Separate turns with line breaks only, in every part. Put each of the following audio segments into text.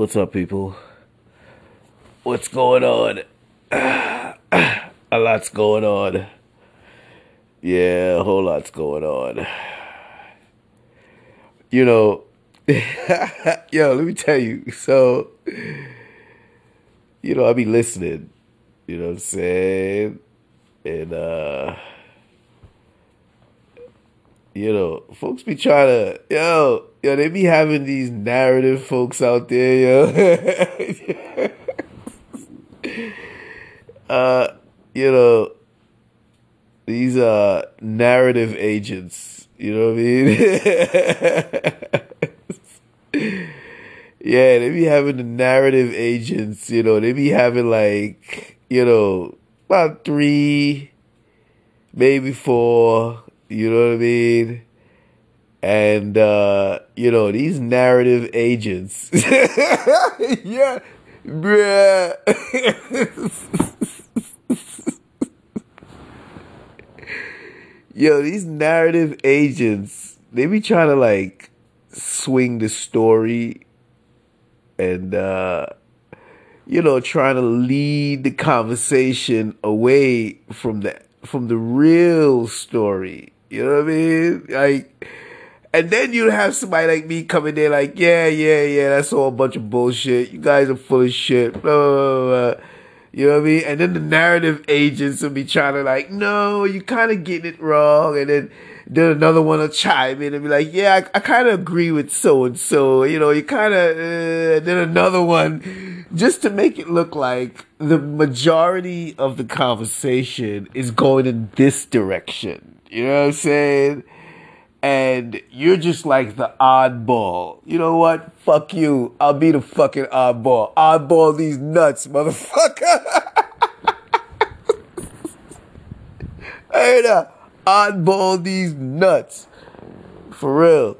What's up, people? What's going on? a lot's going on. Yeah, a whole lot's going on. You know, yo, let me tell you. So, you know, I be listening. You know what I'm saying? And, uh, you know, folks be trying to, yo, yo, they be having these narrative folks out there, yo. uh, you know, these uh narrative agents, you know what I mean? yeah, they be having the narrative agents, you know, they be having like, you know, about three, maybe four, you know what I mean? And uh, you know, these narrative agents. yeah, bruh. Yo, these narrative agents, they be trying to like swing the story and uh you know, trying to lead the conversation away from the from the real story. You know what I mean? Like and then you'd have somebody like me coming there like, yeah, yeah, yeah, that's all a bunch of bullshit. You guys are full of shit. Blah, blah, blah. You know what I mean? And then the narrative agents will be trying to like, no, you kind of getting it wrong. And then, then another one will chime in and be like, yeah, I, I kind of agree with so and so. You know, you kind of, uh, then another one just to make it look like the majority of the conversation is going in this direction. You know what I'm saying? and you're just like the oddball. You know what? Fuck you. I'll be the fucking oddball. Oddball these nuts, motherfucker. hey, uh, oddball these nuts. For real.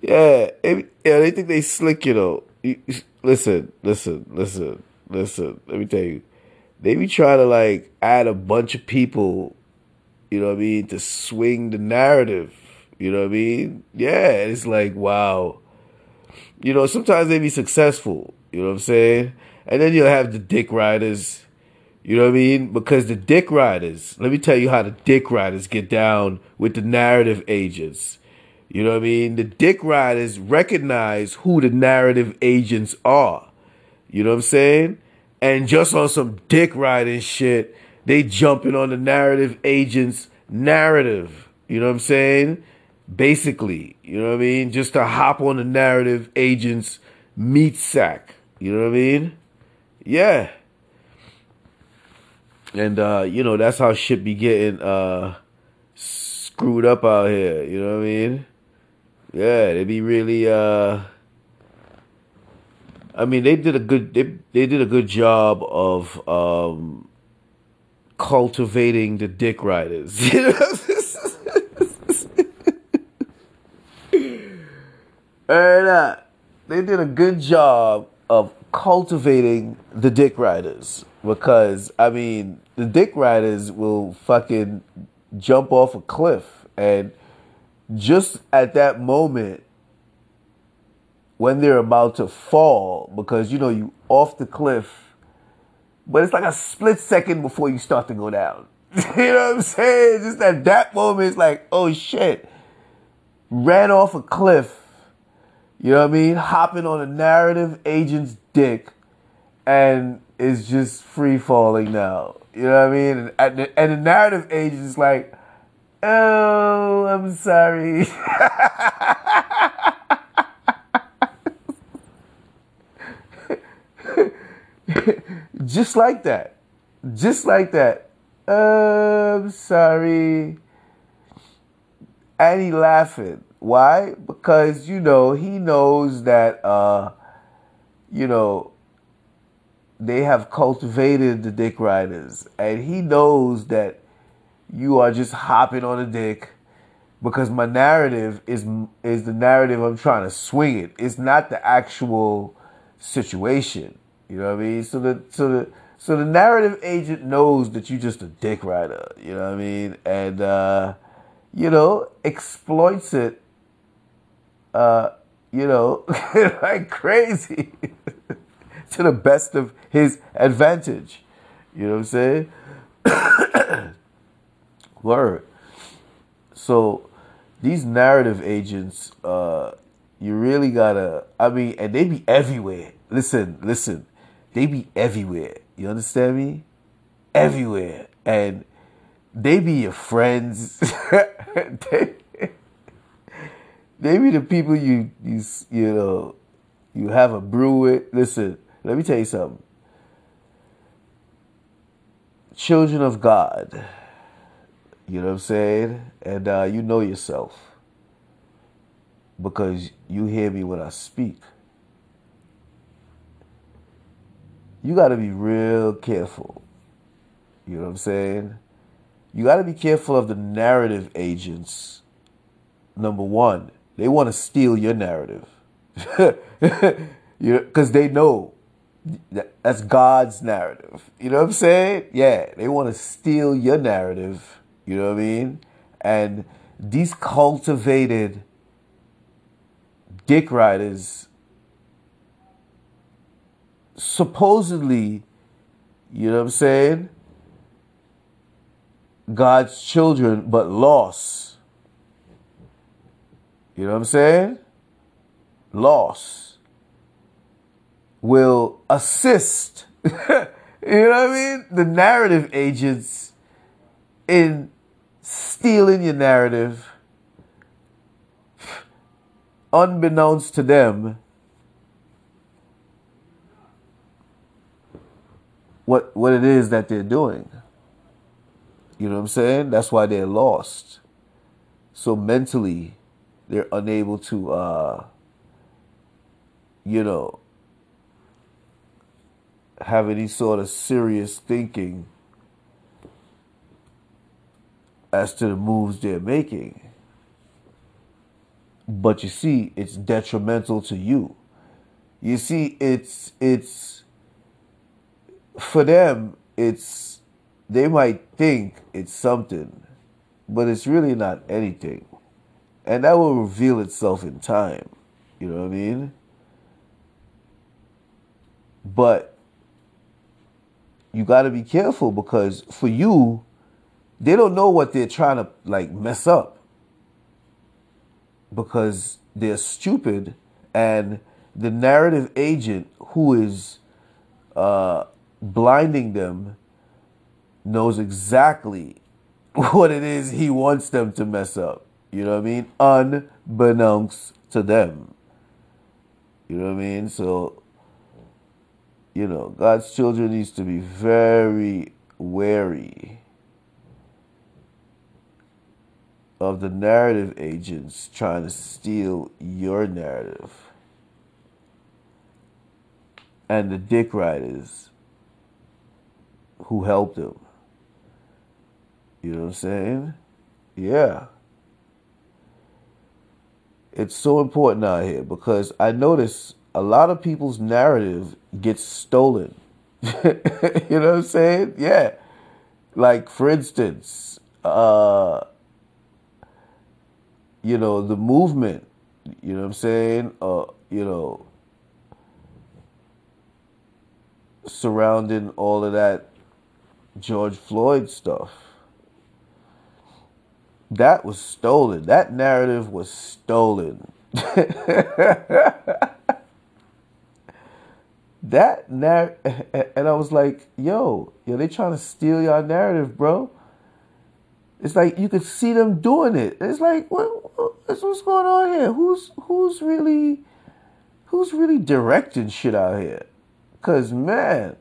Yeah. yeah, they think they slick, you know. Listen, listen, listen, listen. Let me tell you. They be trying to like add a bunch of people, you know what I mean, to swing the narrative you know what I mean? Yeah, it's like wow. You know, sometimes they be successful. You know what I'm saying? And then you'll have the dick riders. You know what I mean? Because the dick riders, let me tell you how the dick riders get down with the narrative agents. You know what I mean? The dick riders recognize who the narrative agents are. You know what I'm saying? And just on some dick riding shit, they jumping on the narrative agents' narrative. You know what I'm saying? basically, you know what I mean? Just to hop on the narrative agent's meat sack. You know what I mean? Yeah. And uh, you know, that's how shit be getting uh screwed up out here, you know what I mean? Yeah, they be really uh I mean, they did a good they they did a good job of um cultivating the dick riders. You know And uh, they did a good job of cultivating the dick riders because I mean the dick riders will fucking jump off a cliff and just at that moment when they're about to fall because you know you off the cliff but it's like a split second before you start to go down you know what i'm saying just at that moment it's like oh shit ran off a cliff you know what I mean? Hopping on a narrative agent's dick and is just free falling now. You know what I mean? And, the, and the narrative agent is like, oh, I'm sorry. just like that. Just like that. Oh, I'm sorry. And he laughing. Why? Because you know he knows that uh, you know they have cultivated the dick riders, and he knows that you are just hopping on a dick because my narrative is is the narrative I'm trying to swing it. It's not the actual situation. You know what I mean? So the so the so the narrative agent knows that you're just a dick rider. You know what I mean? And uh, you know exploits it uh, you know, like crazy. to the best of his advantage. You know what I'm saying? Word. So these narrative agents, uh, you really gotta. I mean, and they be everywhere. Listen, listen, they be everywhere. You understand me? Everywhere, and they be your friends. they, they be the people you you you know you have a brew with. Listen, let me tell you something. Children of God, you know what I'm saying, and uh, you know yourself because you hear me when I speak. You got to be real careful. You know what I'm saying? You got to be careful of the narrative agents. Number one, they want to steal your narrative. you know, because they know that's God's narrative. You know what I'm saying? Yeah, they want to steal your narrative. You know what I mean? And these cultivated dick riders supposedly, you know what I'm saying? God's children, but lost. You know what I'm saying? Lost will assist, you know what I mean? The narrative agents in stealing your narrative, unbeknownst to them, what what it is that they're doing. You know what I'm saying? That's why they're lost. So mentally, they're unable to, uh, you know, have any sort of serious thinking as to the moves they're making. But you see, it's detrimental to you. You see, it's it's for them, it's they might think it's something, but it's really not anything. And that will reveal itself in time. You know what I mean? But you got to be careful because for you, they don't know what they're trying to like mess up because they're stupid and the narrative agent who is uh, blinding them knows exactly what it is he wants them to mess up. You know what I mean? Unbeknownst to them. You know what I mean? So, you know, God's children needs to be very wary of the narrative agents trying to steal your narrative. And the dick riders who helped him. You know what I'm saying? Yeah. It's so important out here because I notice a lot of people's narrative gets stolen. you know what I'm saying? Yeah. Like for instance, uh you know, the movement, you know what I'm saying? Uh, you know, surrounding all of that George Floyd stuff that was stolen. That narrative was stolen. that narrative, and I was like, yo, yo, they trying to steal your narrative, bro. It's like you could see them doing it. It's like, what, what's going on here? Who's who's really, who's really directing shit out here? Cause man,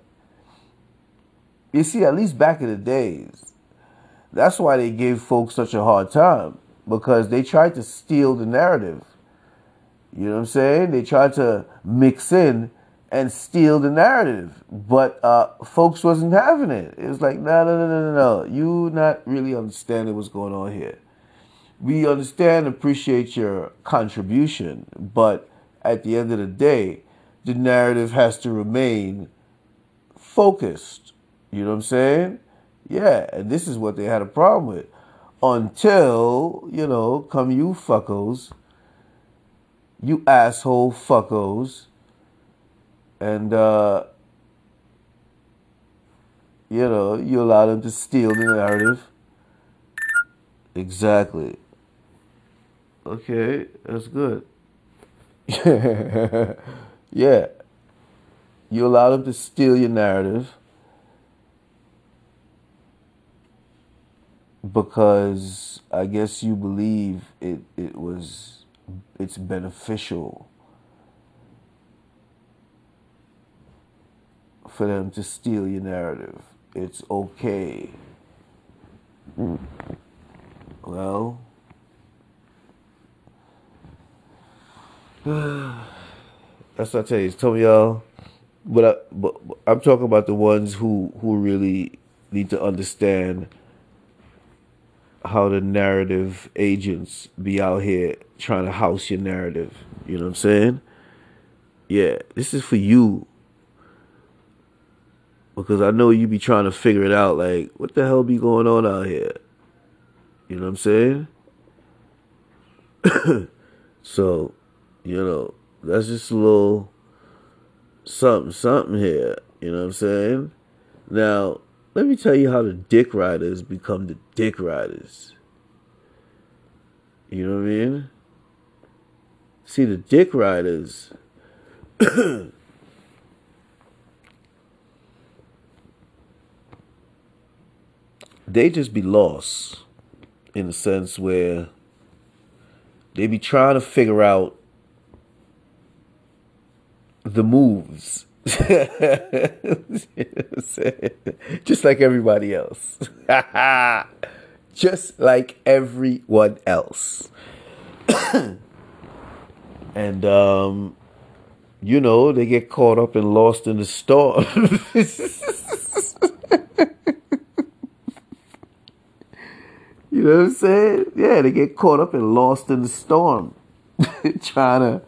you see, at least back in the days, that's why they gave folks such a hard time because they tried to steal the narrative. You know what I'm saying? They tried to mix in and steal the narrative, but uh, folks wasn't having it. It was like, no, no, no, no, no, no. You not really understanding what's going on here. We understand, appreciate your contribution, but at the end of the day, the narrative has to remain focused. You know what I'm saying? Yeah, and this is what they had a problem with. Until, you know, come you fuckos, you asshole fuckos, and uh, you know you allow them to steal the narrative. Exactly. Okay, that's good. yeah. You allow them to steal your narrative because I guess you believe it, it was it's beneficial for them to steal your narrative. It's okay. Well, that's what I tell you. Tell me y'all, but, I, but I'm talking about the ones who who really need to understand how the narrative agents be out here trying to house your narrative. You know what I'm saying? Yeah, this is for you. Because I know you be trying to figure it out like, what the hell be going on out here? You know what I'm saying? so, you know, that's just a little something, something here. You know what I'm saying? Now, let me tell you how the dick riders become the dick riders. You know what I mean? See, the dick riders. they just be lost in the sense where they be trying to figure out the moves Just like everybody else. Just like everyone else. and um you know, they get caught up and lost in the storm. you know what I'm saying? Yeah, they get caught up and lost in the storm. trying to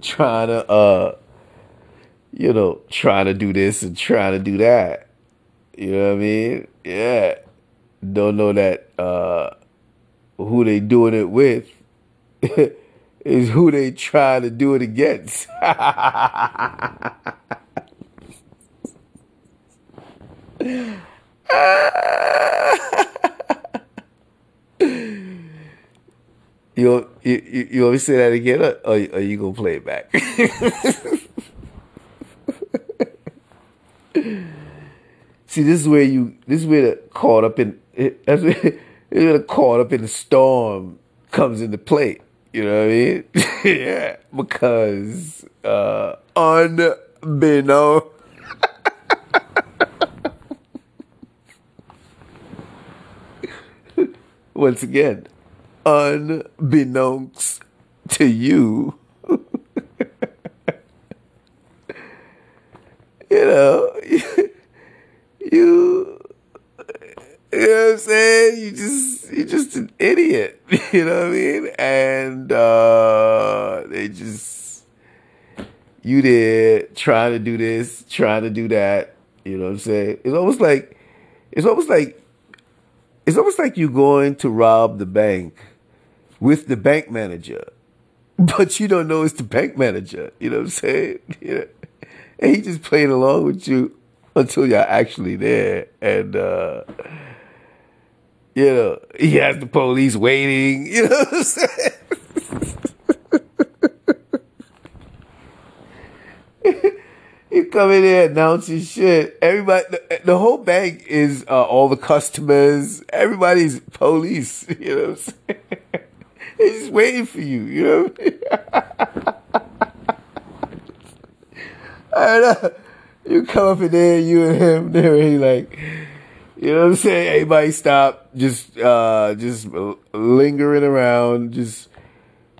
trying to uh you know, trying to do this and trying to do that. You know what I mean? Yeah. Don't know that uh, who they doing it with is who they trying to do it against. you, you you want me to say that again, or, or you gonna play it back? See, this is where you, this is where the caught up in, that's where, where the caught up in the storm comes into play. You know what I mean? yeah, because uh, unbeknown. Once again, unbeknownst to you, you know, you, you know what I'm saying? You just, you're just an idiot. You know what I mean? And, uh, they just, you there trying to do this, trying to do that. You know what I'm saying? It's almost like, it's almost like, it's almost like you're going to rob the bank with the bank manager, but you don't know it's the bank manager. You know what I'm saying? Yeah and he just playing along with you until you're actually there. And, uh, you know, he has the police waiting, you know what I'm saying? you come in there announcing shit. Everybody, the, the whole bank is uh, all the customers. Everybody's police. You know what I'm saying? He's just waiting for you. You know. And, uh, you come up in there, you and him, they're really like, you know what I'm saying? Everybody stop, just, uh, just lingering around, just,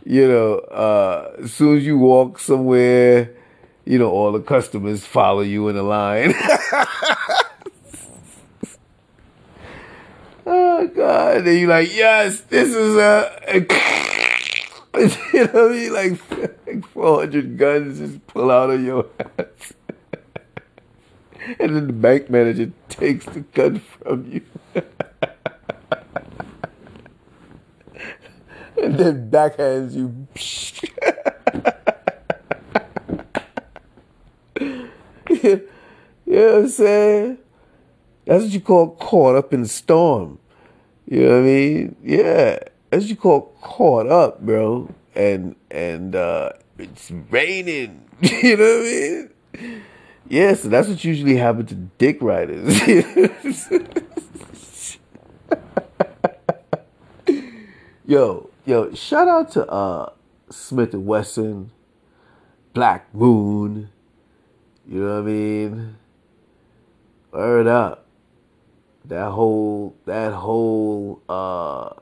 you know, uh, as soon as you walk somewhere, you know, all the customers follow you in the line. oh God. And you like, yes, this is a you know what I mean? Like, like 400 guns just pull out of your ass. and then the bank manager takes the gun from you. and then backhands you. you know what I'm saying? That's what you call caught up in the storm. You know what I mean? Yeah. What you call caught up, bro. And and uh it's raining. you know what I mean? Yeah, so that's what usually happens to dick riders. yo, yo, shout out to uh Smith and Wesson, Black Moon. You know what I mean? Word up. That whole that whole uh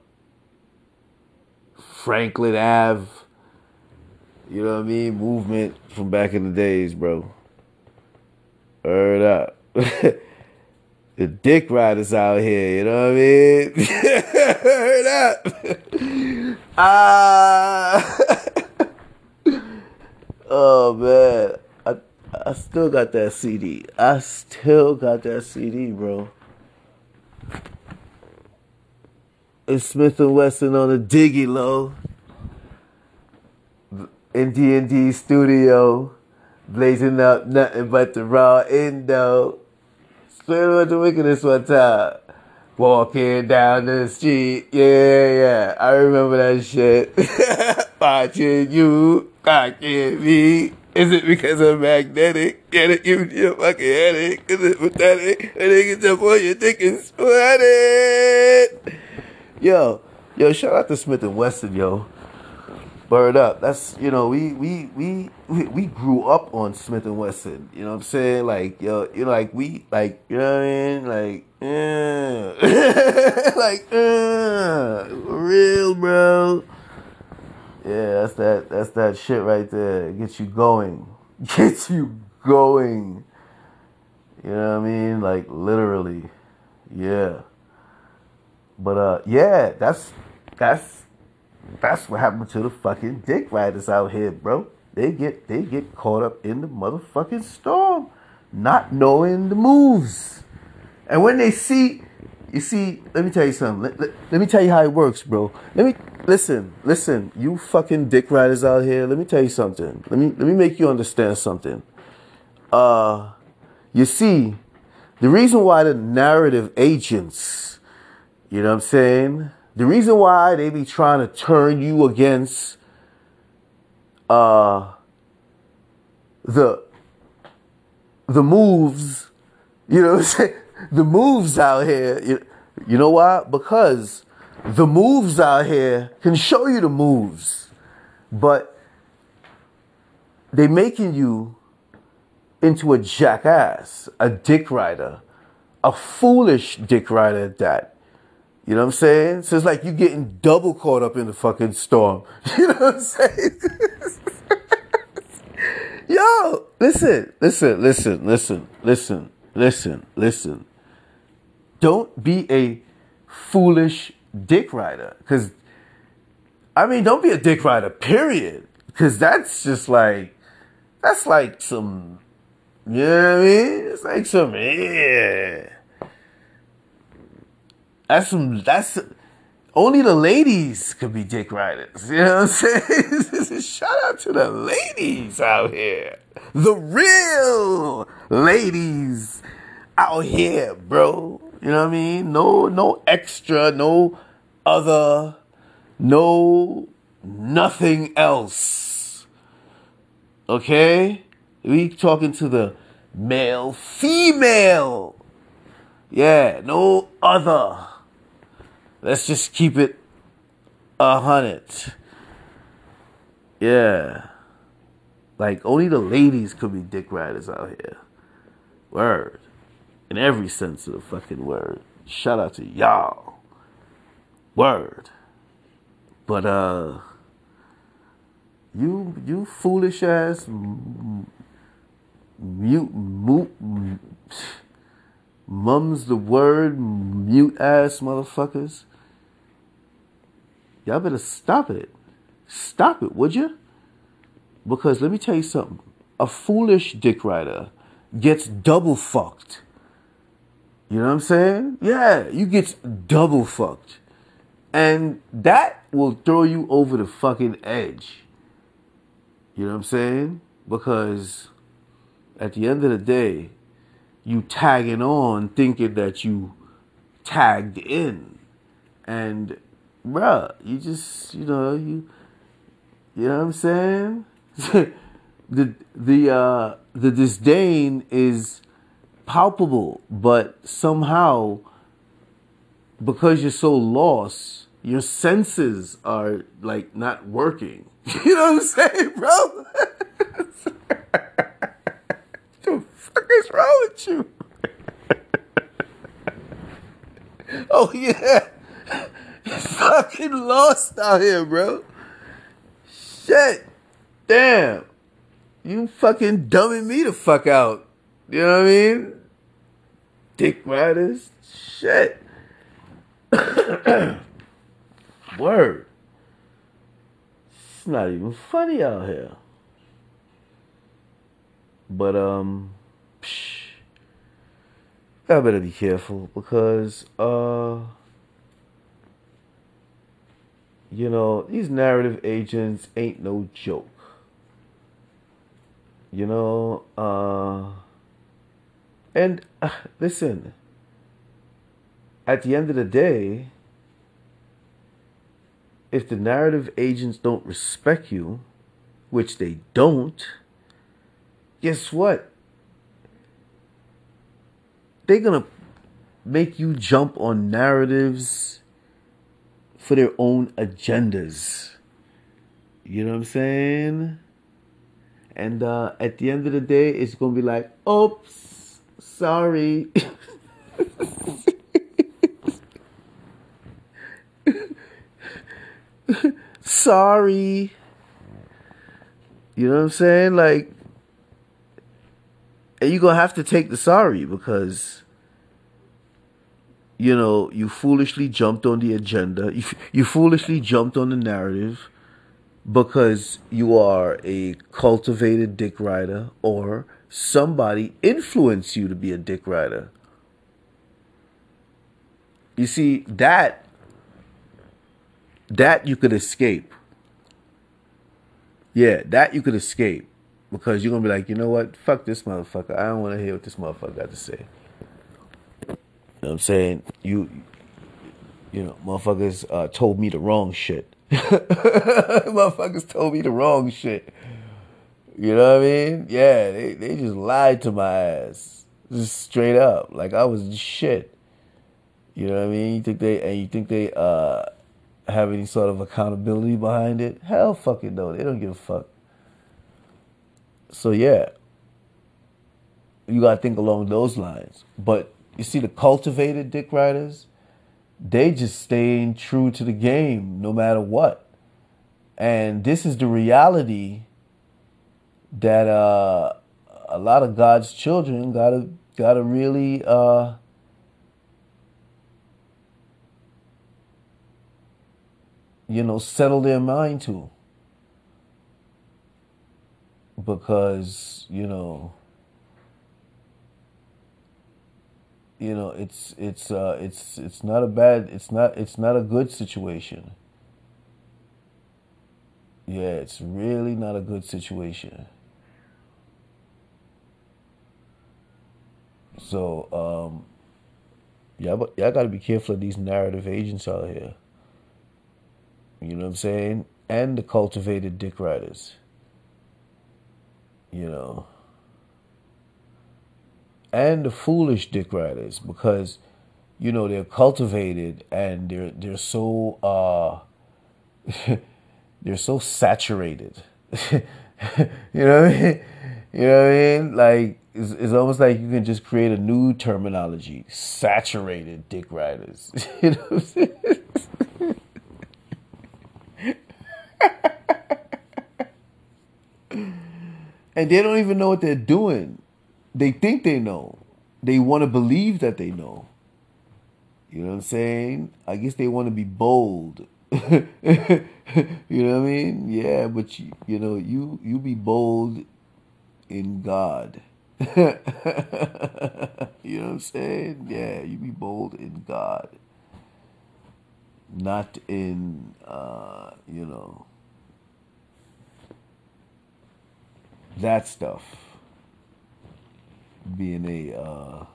Franklin Ave, you know what I mean, movement from back in the days, bro. Heard up. the dick riders out here, you know what I mean? Heard up. Ah. oh man. I I still got that CD. I still got that CD, bro. It's Smith and Wesson on a Diggy Low. In D&D studio. Blazing up nothing but the raw endo. Straight about the wickedness one time. Walking down the street. Yeah, yeah. I remember that shit. Watching you, cocking me. Is it because I'm magnetic? Get it? Give me a fucking headache. Is it pathetic? They can jump on your dick and sweat it. Yo, yo, shout out to Smith and Wesson, yo. Bird up. That's you know we we we we, grew up on Smith and Wesson. You know what I'm saying? Like yo, you know, like we like you know what I mean? Like yeah, like real bro. Yeah, that's that. That's that shit right there. Gets you going. Gets you going. You know what I mean? Like literally. Yeah. But uh, yeah, that's that's that's what happened to the fucking dick riders out here, bro. They get they get caught up in the motherfucking storm, not knowing the moves. And when they see, you see, let me tell you something. Let, let, let me tell you how it works, bro. Let me listen, listen, you fucking dick riders out here. Let me tell you something. Let me let me make you understand something. Uh, you see, the reason why the narrative agents, you know what I'm saying? The reason why they be trying to turn you against uh the the moves, you know, what? I'm saying? the moves out here. You, you know why? Because the moves out here can show you the moves, but they making you into a jackass, a dick rider, a foolish dick rider at that. You know what I'm saying? So it's like you getting double caught up in the fucking storm. You know what I'm saying? Yo, listen, listen, listen, listen, listen, listen, listen. Don't be a foolish dick rider. Cause, I mean, don't be a dick rider, period. Cause that's just like, that's like some, you know what I mean? It's like some, yeah. That's some. That's only the ladies could be dick riders. You know what I'm saying? Shout out to the ladies out here, the real ladies out here, bro. You know what I mean? No, no extra, no other, no nothing else. Okay, we talking to the male, female. Yeah, no other. Let's just keep it a hundred. Yeah. Like only the ladies could be dick riders out here. Word. In every sense of the fucking word. Shout out to y'all. Word. But uh you you foolish ass mute mute mum's the word mute ass motherfuckers Y'all better stop it. Stop it, would you? Because let me tell you something. A foolish dick rider gets double fucked. You know what I'm saying? Yeah, you get double fucked. And that will throw you over the fucking edge. You know what I'm saying? Because at the end of the day, you tagging on thinking that you tagged in. And bruh, you just you know, you you know what I'm saying? the the uh the disdain is palpable, but somehow because you're so lost, your senses are like not working. You know what I'm saying, bro? the fuck is wrong with you? oh yeah. Fucking lost out here, bro. Shit. Damn. You fucking dumbing me the fuck out. You know what I mean? Dick riders. Shit. Word. It's not even funny out here. But um psh, I better be careful because uh you know, these narrative agents ain't no joke. You know, uh and uh, listen, at the end of the day, if the narrative agents don't respect you, which they don't, guess what? They're going to make you jump on narratives for their own agendas. You know what I'm saying? And uh, at the end of the day, it's going to be like, oops, sorry. sorry. You know what I'm saying? Like, and you're going to have to take the sorry because, you know, you foolishly jumped on the agenda. You, you foolishly jumped on the narrative because you are a cultivated dick rider or somebody influenced you to be a dick rider. You see, that that you could escape. Yeah, that you could escape. Because you're gonna be like, you know what? Fuck this motherfucker. I don't wanna hear what this motherfucker got to say. You know what I'm saying? You you know, motherfuckers uh, told me the wrong shit. motherfuckers told me the wrong shit. You know what I mean? Yeah, they, they just lied to my ass. Just straight up. Like I was shit. You know what I mean? You think they and you think they uh have any sort of accountability behind it? Hell fucking no. They don't give a fuck. So yeah. You gotta think along those lines. But you see the cultivated dick riders, they just staying true to the game no matter what. And this is the reality that uh, a lot of God's children gotta gotta really uh, you know, settle their mind to. Because, you know, you know, it's it's uh it's it's not a bad it's not it's not a good situation. Yeah, it's really not a good situation. So, um, but y'all got to be careful of these narrative agents out here. You know what I'm saying? And the cultivated dick riders. You know. And the foolish dick riders because you know they're cultivated and they're they're so uh they're so saturated. you know what I mean? You know what I mean? Like it's, it's almost like you can just create a new terminology: saturated dick riders. you know what I'm saying? and they don't even know what they're doing. They think they know. They want to believe that they know. You know what I'm saying? I guess they want to be bold. you know what I mean? Yeah, but you, you know, you you be bold in God. you know what I'm saying? Yeah, you be bold in God. Not in uh, you know that stuff. Being a uh,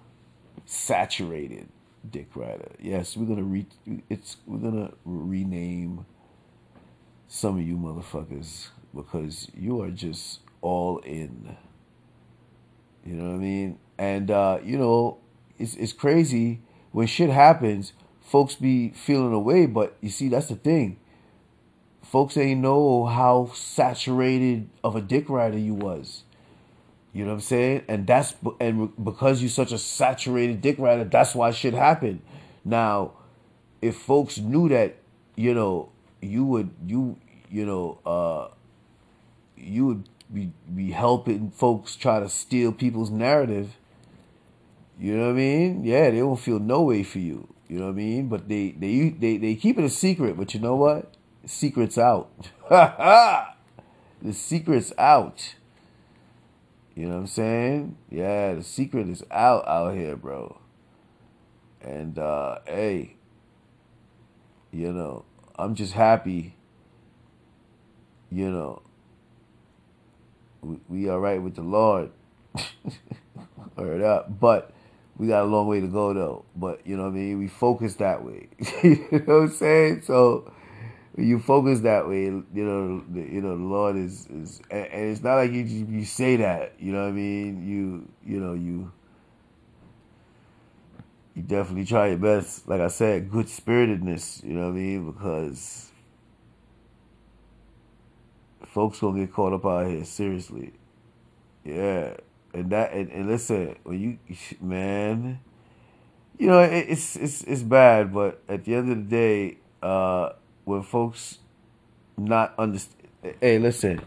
saturated dick rider. Yes, we're gonna re it's we're gonna rename some of you motherfuckers because you are just all in. You know what I mean? And uh, you know, it's it's crazy when shit happens, folks be feeling away, but you see that's the thing. Folks ain't know how saturated of a dick rider you was. You know what I'm saying? And that's and because you're such a saturated dick rider, that's why shit happened. Now, if folks knew that, you know, you would you you know uh you would be be helping folks try to steal people's narrative. You know what I mean? Yeah, they won't feel no way for you. You know what I mean? But they they they they keep it a secret. But you know what? Secret's out. the secret's out. You know what I'm saying? Yeah, the secret is out out here, bro. And uh hey, you know, I'm just happy, you know, we, we are right with the Lord. Word up. But we got a long way to go though. But you know what I mean? We focus that way. you know what I'm saying? So you focus that way, you know, the, you know, the Lord is is, and, and it's not like you you say that, you know what I mean? You you know you you definitely try your best. Like I said, good spiritedness, you know what I mean? Because folks gonna get caught up out here seriously. Yeah, and that and, and listen, when you man, you know it, it's it's it's bad, but at the end of the day. uh when folks not understand. Hey, listen.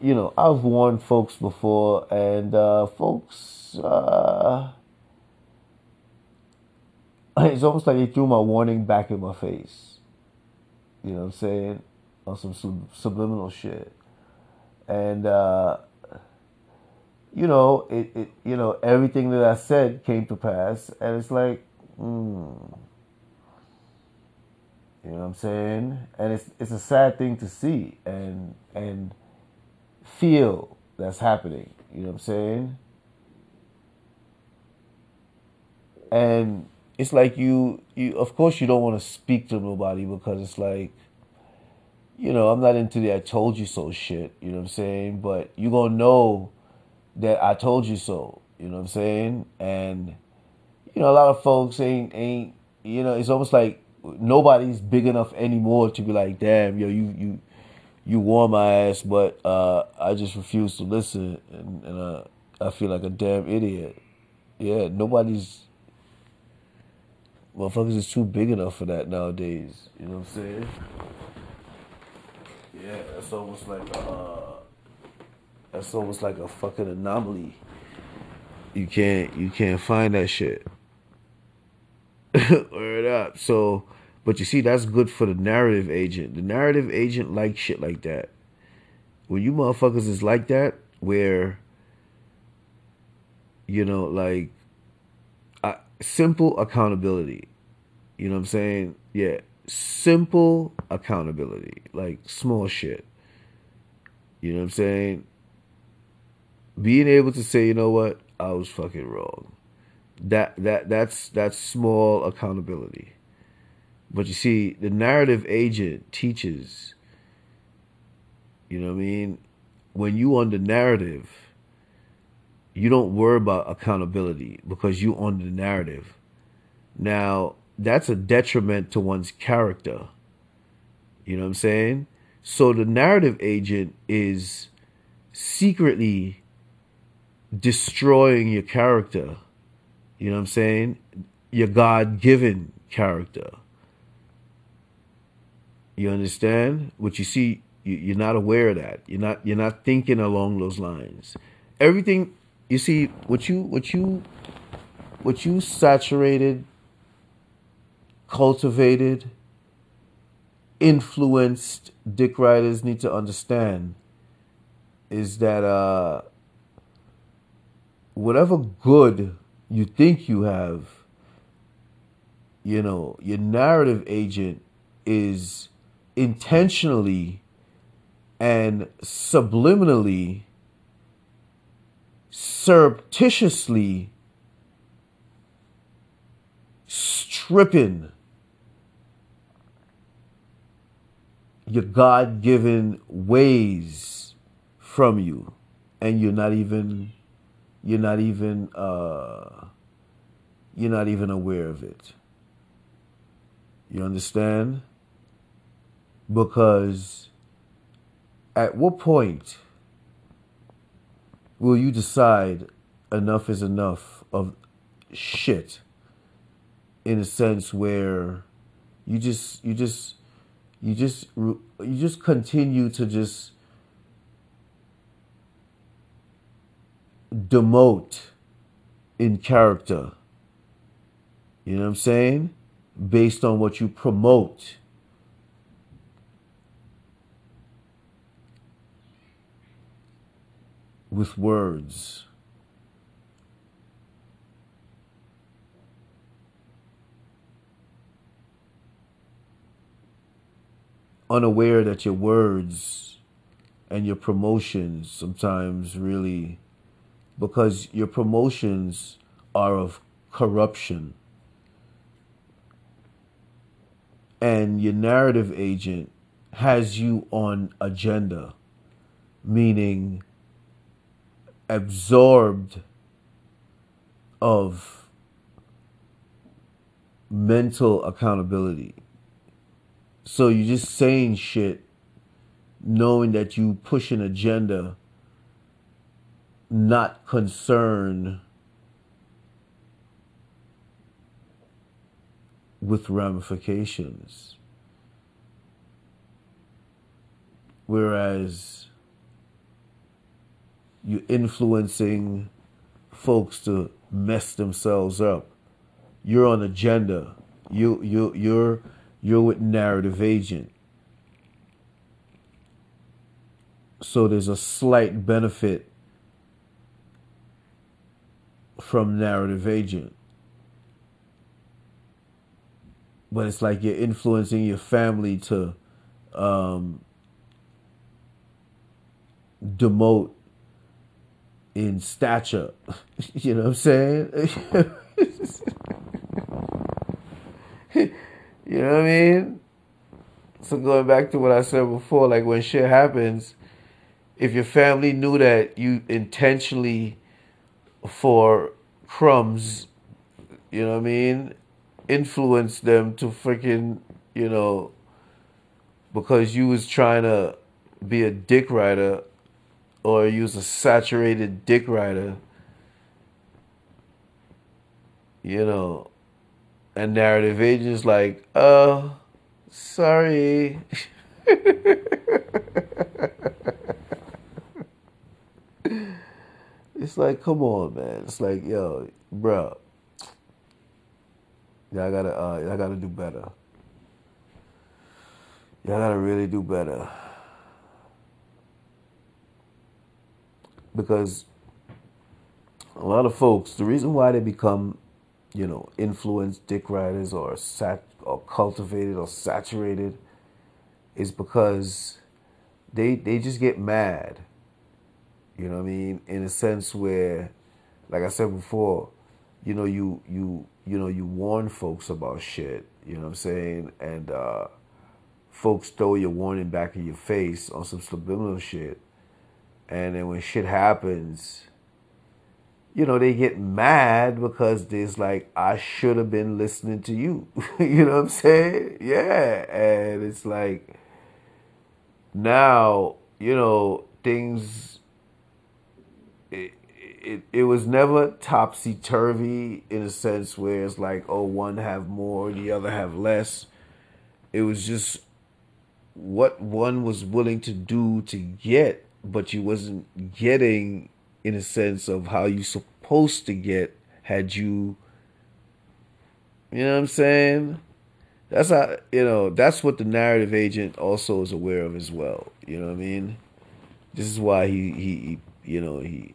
You know, I've warned folks before, and uh, folks, uh, it's almost like they threw my warning back in my face. You know what I'm saying? On some sub- subliminal shit. And, uh, you know, it, it, you know, everything that I said came to pass, and it's like, hmm you know what I'm saying? And it's it's a sad thing to see and and feel that's happening. You know what I'm saying? And it's like you you of course you don't want to speak to nobody because it's like you know, I'm not into the I told you so shit, you know what I'm saying? But you're gonna know that I told you so, you know what I'm saying? And you know, a lot of folks ain't ain't you know, it's almost like nobody's big enough anymore to be like, damn, yo, you you you warm my ass, but uh, I just refuse to listen, and, and uh, I feel like a damn idiot. Yeah, nobody's motherfuckers is too big enough for that nowadays. You know what I'm saying? Yeah, that's almost like uh, that's almost like a fucking anomaly. You can't you can't find that shit. Word up. So, but you see, that's good for the narrative agent. The narrative agent likes shit like that. When you motherfuckers is like that, where, you know, like, uh, simple accountability. You know what I'm saying? Yeah. Simple accountability. Like small shit. You know what I'm saying? Being able to say, you know what? I was fucking wrong that that that's that's small accountability. But you see, the narrative agent teaches. You know what I mean? When you on the narrative, you don't worry about accountability because you on the narrative. Now, that's a detriment to one's character. You know what I'm saying? So the narrative agent is secretly destroying your character you know what I'm saying? Your God given character. You understand? What you see, you're not aware of that. You're not. You're not thinking along those lines. Everything you see, what you, what you, what you saturated, cultivated, influenced dick riders need to understand is that uh, whatever good you think you have, you know, your narrative agent is intentionally and subliminally surreptitiously stripping your God given ways from you and you're not even you're not even uh you're not even aware of it. You understand? Because at what point will you decide enough is enough of shit in a sense where you just you just you just you just continue to just demote in character. You know what i'm saying? Based on what you promote. With words. Unaware that your words and your promotions sometimes really because your promotions are of corruption. And your narrative agent has you on agenda meaning absorbed of mental accountability. So you're just saying shit knowing that you push an agenda not concerned with ramifications. Whereas you're influencing folks to mess themselves up. You're on agenda. You you you're you're with narrative agent. So there's a slight benefit from narrative agent. But it's like you're influencing your family to um, demote in stature. you know what I'm saying? You know what I mean? So going back to what I said before, like when shit happens, if your family knew that you intentionally for crumbs, you know what I mean, influence them to freaking, you know, because you was trying to be a dick rider or use a saturated dick rider, you know, and narrative agents like, oh, sorry. it's like, come on, man. It's like, yo, bro. Y'all gotta, uh, y'all gotta do better. Y'all gotta really do better. Because a lot of folks, the reason why they become you know, influenced dick riders or sat or cultivated or saturated is because they they just get mad. You know what I mean? In a sense where like I said before, you know, you you you know, you warn folks about shit, you know what I'm saying? And uh folks throw your warning back in your face on some subliminal shit. And then when shit happens, you know, they get mad because there's like, I should have been listening to you. you know what I'm saying? Yeah. And it's like, now, you know, things, it, it, was never topsy turvy in a sense where it's like, oh, one have more, the other have less. It was just what one was willing to do to get, but you wasn't getting in a sense of how you supposed to get had you you know what I'm saying? That's how you know, that's what the narrative agent also is aware of as well. You know what I mean? This is why he he, he you know, he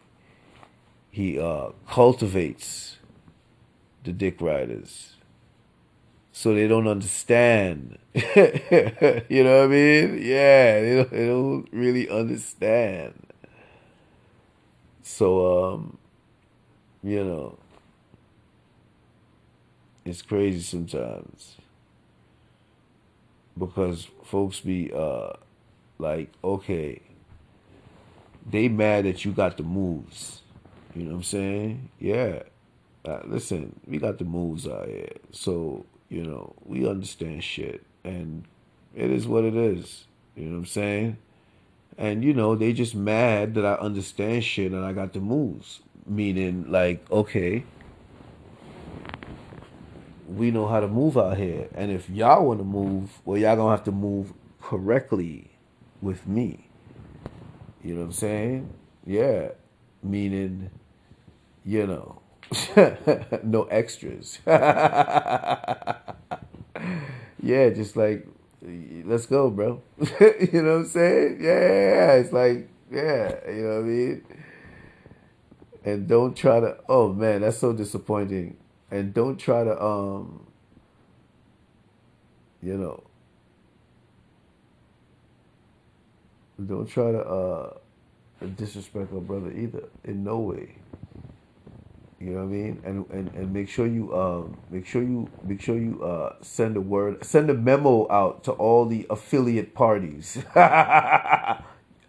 he uh cultivates the dick riders. So they don't understand. you know what I mean? Yeah, they don't, they don't really understand. So um, you know, it's crazy sometimes because folks be uh like, okay, they mad that you got the moves. You know what I'm saying? Yeah. Uh, listen, we got the moves out here. So, you know, we understand shit. And it is what it is. You know what I'm saying? And, you know, they just mad that I understand shit and I got the moves. Meaning, like, okay, we know how to move out here. And if y'all want to move, well, y'all to have to move correctly with me. You know what I'm saying? Yeah. Meaning, you know, no extras. yeah, just like, let's go, bro. you know what I'm saying? Yeah, it's like, yeah, you know what I mean? And don't try to, oh man, that's so disappointing. And don't try to, um, you know, don't try to uh, disrespect our brother either in no way. You know what I mean? And and, and make sure you um make sure you make sure you uh send a word send a memo out to all the affiliate parties. I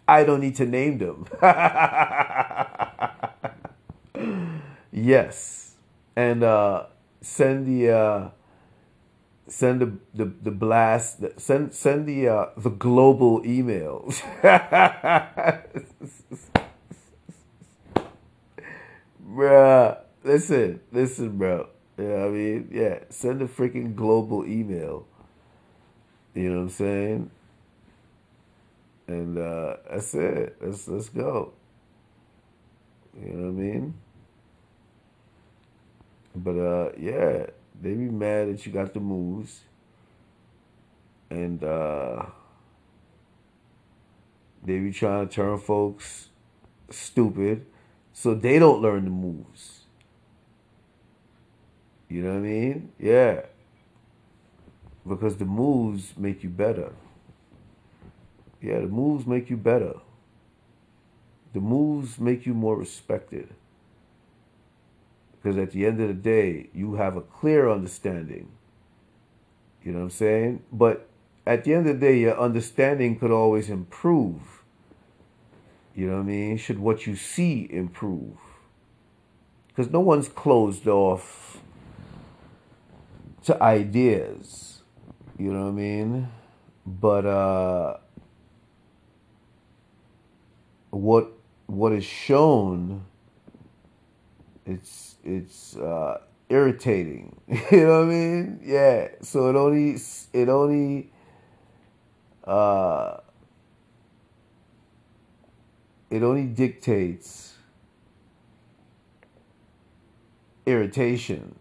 don't need to name them. yes. And uh send the uh send the the, the blast send send the uh, the global emails bruh listen listen bro. You know what i mean? Yeah send a freaking global email. You know what i'm saying? And uh that's it. Let's let's go. You know what i mean? But uh yeah they be mad that you got the moves. And uh, they be trying to turn folks stupid. So they don't learn the moves. You know what I mean? Yeah. Because the moves make you better. Yeah, the moves make you better. The moves make you more respected. Because at the end of the day, you have a clear understanding. You know what I'm saying? But at the end of the day, your understanding could always improve. You know what I mean? Should what you see improve? Because no one's closed off to ideas. You know what I mean? But uh, what what is shown, it's it's uh, irritating. you know what I mean? Yeah. So it only it only uh, it only dictates irritation.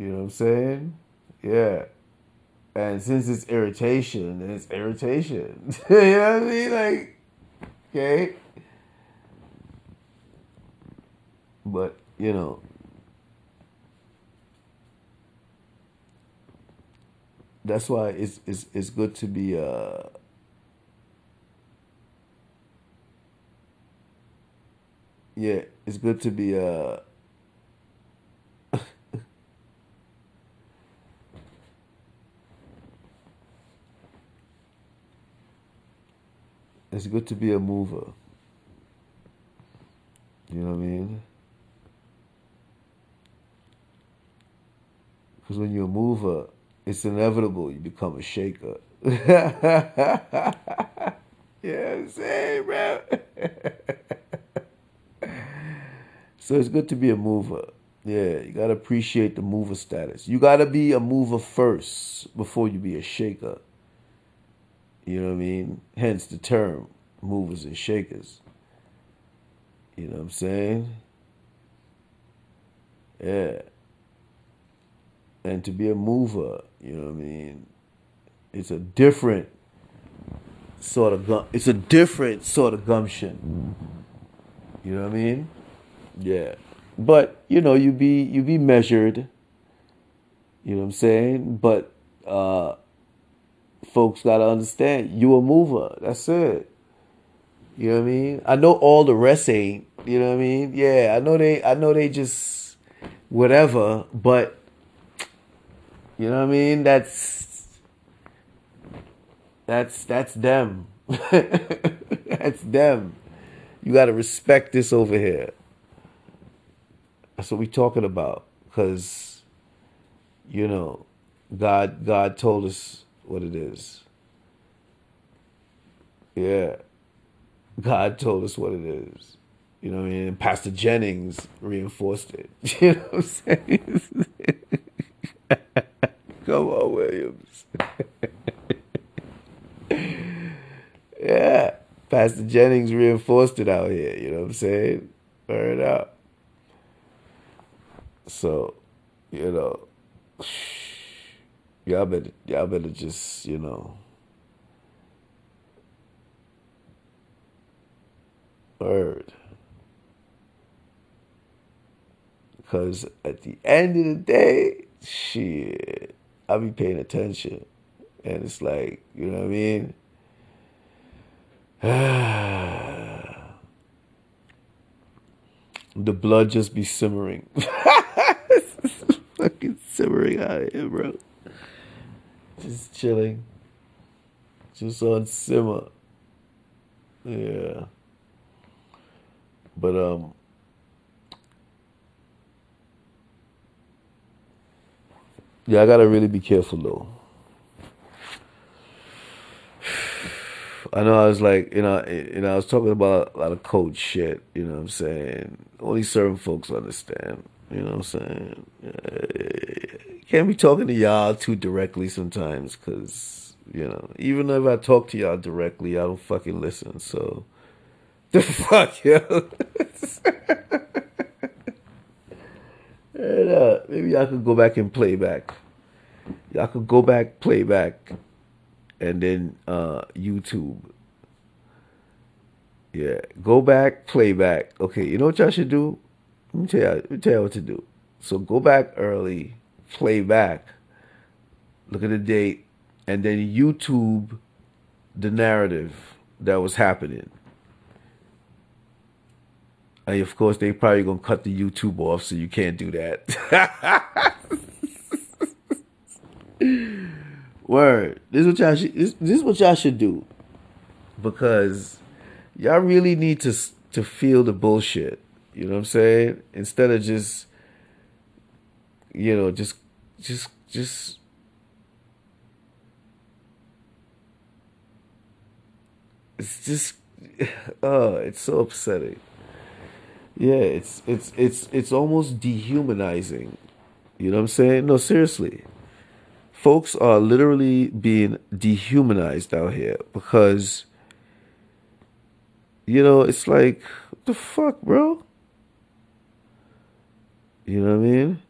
You know what I'm saying? Yeah. And since it's irritation, it's irritation. you know what I mean? Like, okay. But, you know, that's why it's it's it's good to be uh yeah it's good to be uh it's good to be a mover you know what I mean because when you're a mover it's inevitable you become a shaker. I'm saying, bro. so it's good to be a mover. Yeah, you gotta appreciate the mover status. You gotta be a mover first before you be a shaker. You know what I mean? Hence the term movers and shakers. You know what I'm saying? Yeah and to be a mover, you know what I mean? It's a different sort of gum- it's a different sort of gumption. You know what I mean? Yeah. But, you know, you be you be measured. You know what I'm saying? But uh folks gotta understand you a mover. That's it. You know what I mean? I know all the rest ain't. You know what I mean? Yeah, I know they. I know they just whatever. But you know what I mean? That's that's that's them. that's them. You got to respect this over here. That's what we talking about. Cause you know, God God told us what it is. Yeah. God told us what it is. You know what I mean? And Pastor Jennings reinforced it. You know what I'm saying? Come on, Williams. yeah. Pastor Jennings reinforced it out here. You know what I'm saying? Burn it out. So, you know, y'all better, y'all better just, you know, word. Because at the end of the day, shit, I'll be paying attention. And it's like, you know what I mean? the blood just be simmering. fucking simmering out here, bro. Just chilling. Just on simmer. Yeah. But um Yeah, I gotta really be careful though. I know I was like, you know, you know, I was talking about a lot of code shit. You know what I'm saying? Only certain folks understand. You know what I'm saying? Uh, can't be talking to y'all too directly sometimes, cause you know, even if I talk to y'all directly, I don't fucking listen. So, the fuck, yo. and, uh, maybe y'all could go back and play back. Y'all could go back, play back, and then uh, YouTube. Yeah, go back, play back. Okay, you know what y'all should do? Let me tell you. Let me tell you what to do. So go back early, play back, look at the date, and then YouTube the narrative that was happening. And of course, they probably gonna cut the YouTube off, so you can't do that. Word. This is what y'all should. This, this is what y'all should do, because y'all really need to to feel the bullshit. You know what I'm saying? Instead of just, you know, just, just, just. It's just, oh, it's so upsetting. Yeah, it's it's it's it's almost dehumanizing. You know what I'm saying? No, seriously. Folks are literally being dehumanized out here because you know, it's like the fuck, bro? You know what I mean?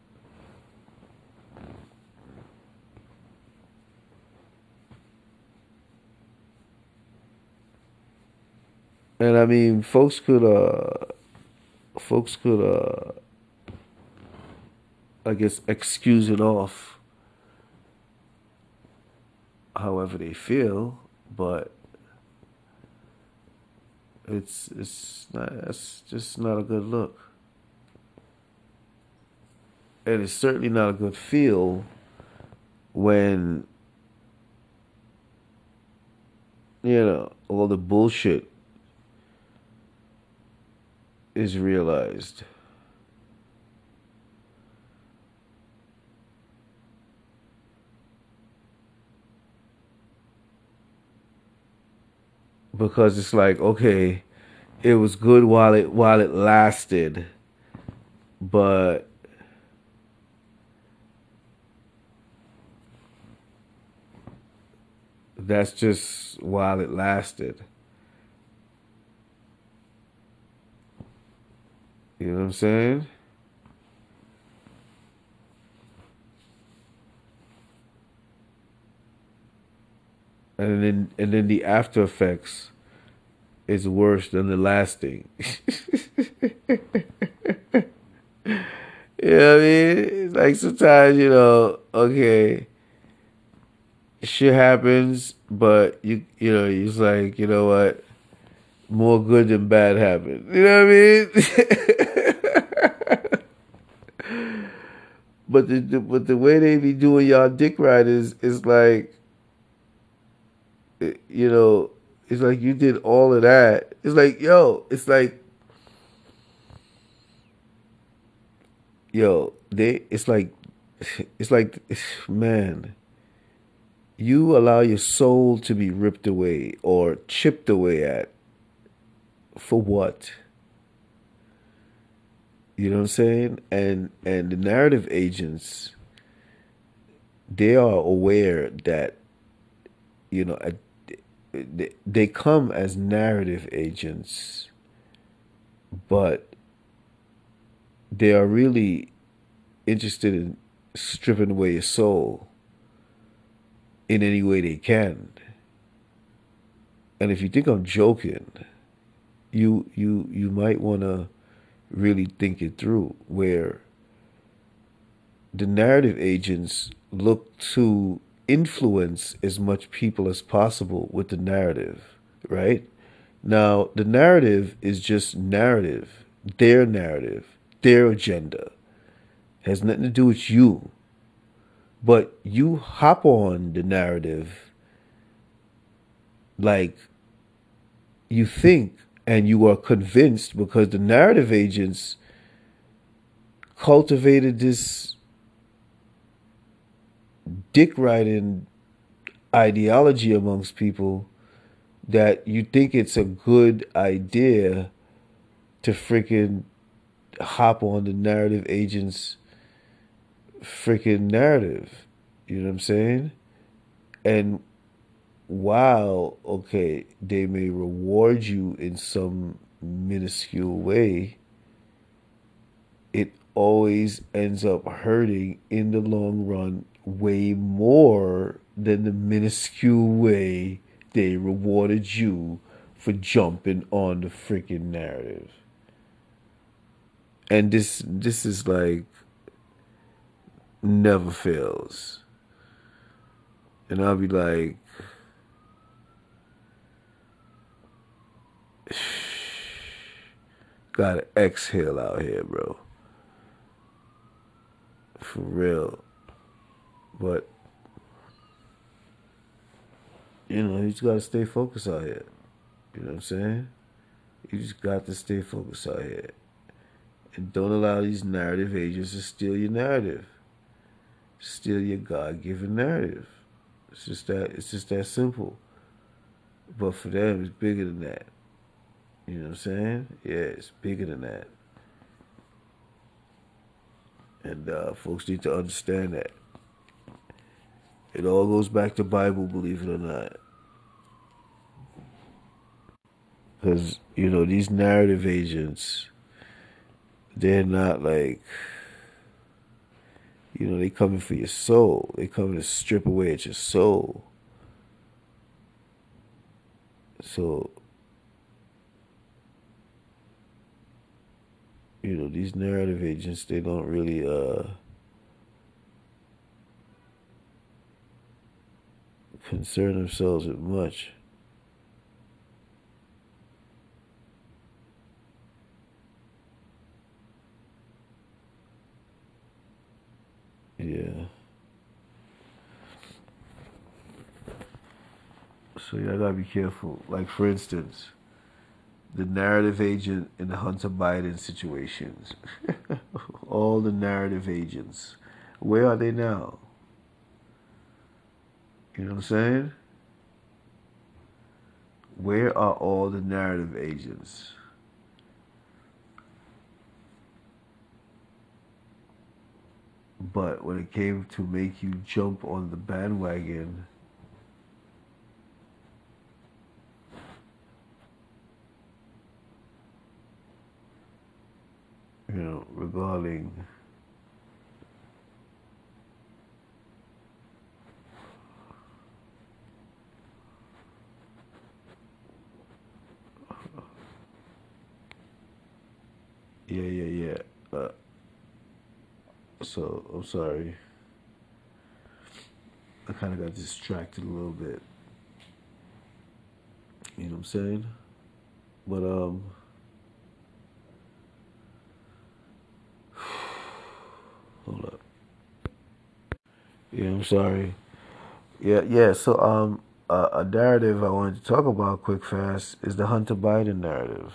And I mean, folks could, uh, folks could, uh, I guess, excuse it off however they feel, but it's it's not it's just not a good look and it's certainly not a good feel when you know all the bullshit is realized. Because it's like, okay, it was good while it while it lasted, but that's just while it lasted. You know what I'm saying? And then and then the after effects is worse than the lasting. you know what I mean? Like sometimes, you know, okay, shit happens, but you you know, it's like, you know what? more good than bad happen. You know what I mean? but the, the but the way they be doing y'all dick riders is like, you know, it's like you did all of that. It's like yo, it's like, yo, they. It's like, it's like, man you allow your soul to be ripped away or chipped away at for what? You know what i'm saying? And and the narrative agents they are aware that you know they come as narrative agents but they are really interested in stripping away your soul in any way they can. And if you think I'm joking, you you you might want to really think it through where the narrative agents look to influence as much people as possible with the narrative, right? Now, the narrative is just narrative, their narrative, their agenda. It has nothing to do with you. But you hop on the narrative like you think and you are convinced because the narrative agents cultivated this dick riding ideology amongst people that you think it's a good idea to freaking hop on the narrative agents freaking narrative. You know what I'm saying? And while, okay, they may reward you in some minuscule way, it always ends up hurting in the long run way more than the minuscule way they rewarded you for jumping on the freaking narrative. And this this is like never fails. And I'll be like, gotta exhale out here, bro. For real. But, you know, you just gotta stay focused out here. You know what I'm saying? You just got to stay focused out here. And don't allow these narrative agents to steal your narrative steal your God given narrative. It's just that it's just that simple. But for them it's bigger than that. You know what I'm saying? Yeah, it's bigger than that. And uh, folks need to understand that. It all goes back to Bible, believe it or not. Because, you know, these narrative agents, they're not like you know, they coming for your soul. They coming to strip away at your soul. So, you know, these narrative agents, they don't really uh concern themselves with much. Yeah. So y'all gotta be careful. Like for instance, the narrative agent in the Hunter Biden situations. all the narrative agents. Where are they now? You know what I'm saying? Where are all the narrative agents? But when it came to make you jump on the bandwagon, you know, regarding yeah, yeah, yeah. Uh, so I'm sorry. I kind of got distracted a little bit. You know what I'm saying? But um, hold up. Yeah, I'm sorry. Yeah, yeah. So um, uh, a narrative I wanted to talk about quick fast is the Hunter Biden narrative.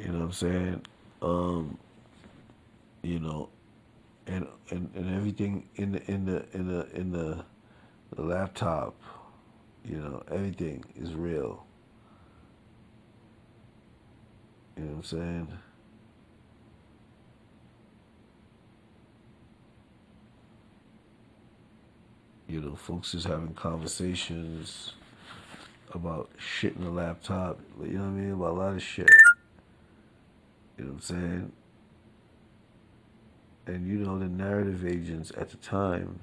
You know what I'm saying? Um, you know, and and, and everything in the in the in the in the, the laptop, you know, everything is real. You know what I'm saying? You know, folks is having conversations about shit in the laptop. You know what I mean? About a lot of shit. You know what I'm saying? And you know, the narrative agents at the time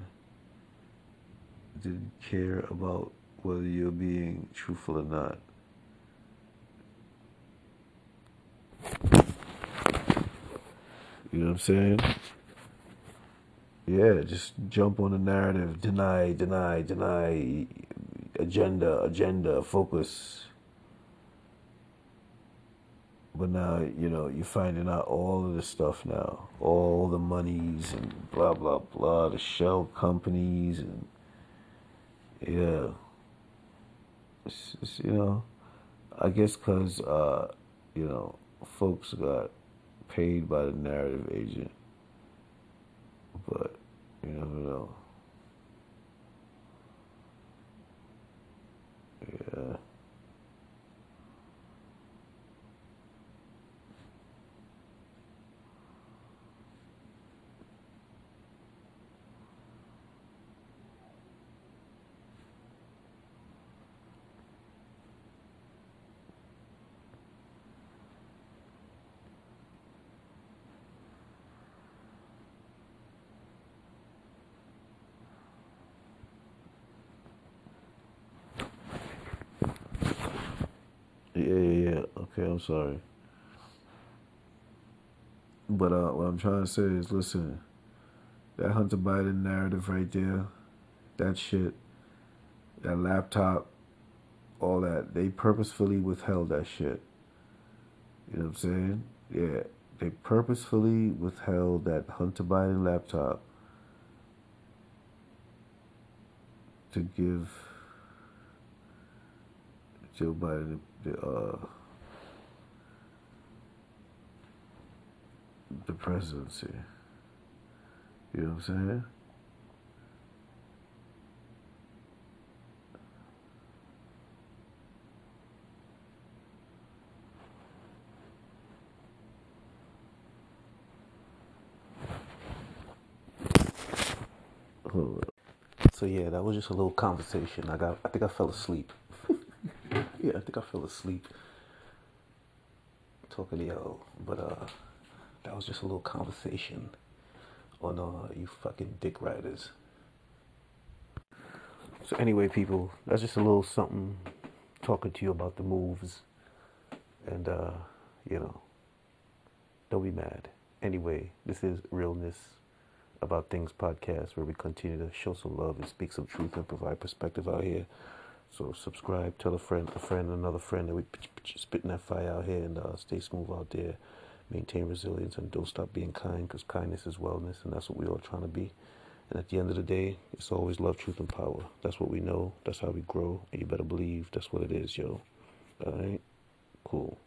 didn't care about whether you're being truthful or not. You know what I'm saying? Yeah, just jump on the narrative, deny, deny, deny, agenda, agenda, focus. But now, you know, you're finding out all of this stuff now. All the monies and blah, blah, blah, the shell companies and, yeah. It's, it's, you know, I guess because, uh, you know, folks got paid by the narrative agent. But you never know. Yeah, yeah, yeah. Okay, I'm sorry. But uh, what I'm trying to say is, listen, that Hunter Biden narrative right there, that shit, that laptop, all that, they purposefully withheld that shit. You know what I'm saying? Yeah, they purposefully withheld that Hunter Biden laptop to give Joe Biden the uh, the presidency. You know what I'm saying?
So yeah, that was just a little conversation. I got, I think I fell asleep. yeah, I think I fell asleep talking to yo. But uh, that was just a little conversation on uh, you fucking dick riders. So anyway, people, that's just a little something talking to you about the moves, and uh, you know, don't be mad. Anyway, this is realness about things podcast where we continue to show some love and speak some truth and provide perspective out here. So subscribe, tell a friend, a friend, another friend that we spitting that fire out here and uh, stay smooth out there. Maintain resilience and don't stop being kind because kindness is wellness and that's what we're all trying to be. And at the end of the day, it's always love, truth, and power. That's what we know. That's how we grow. And you better believe that's what it is, yo. All right? Cool.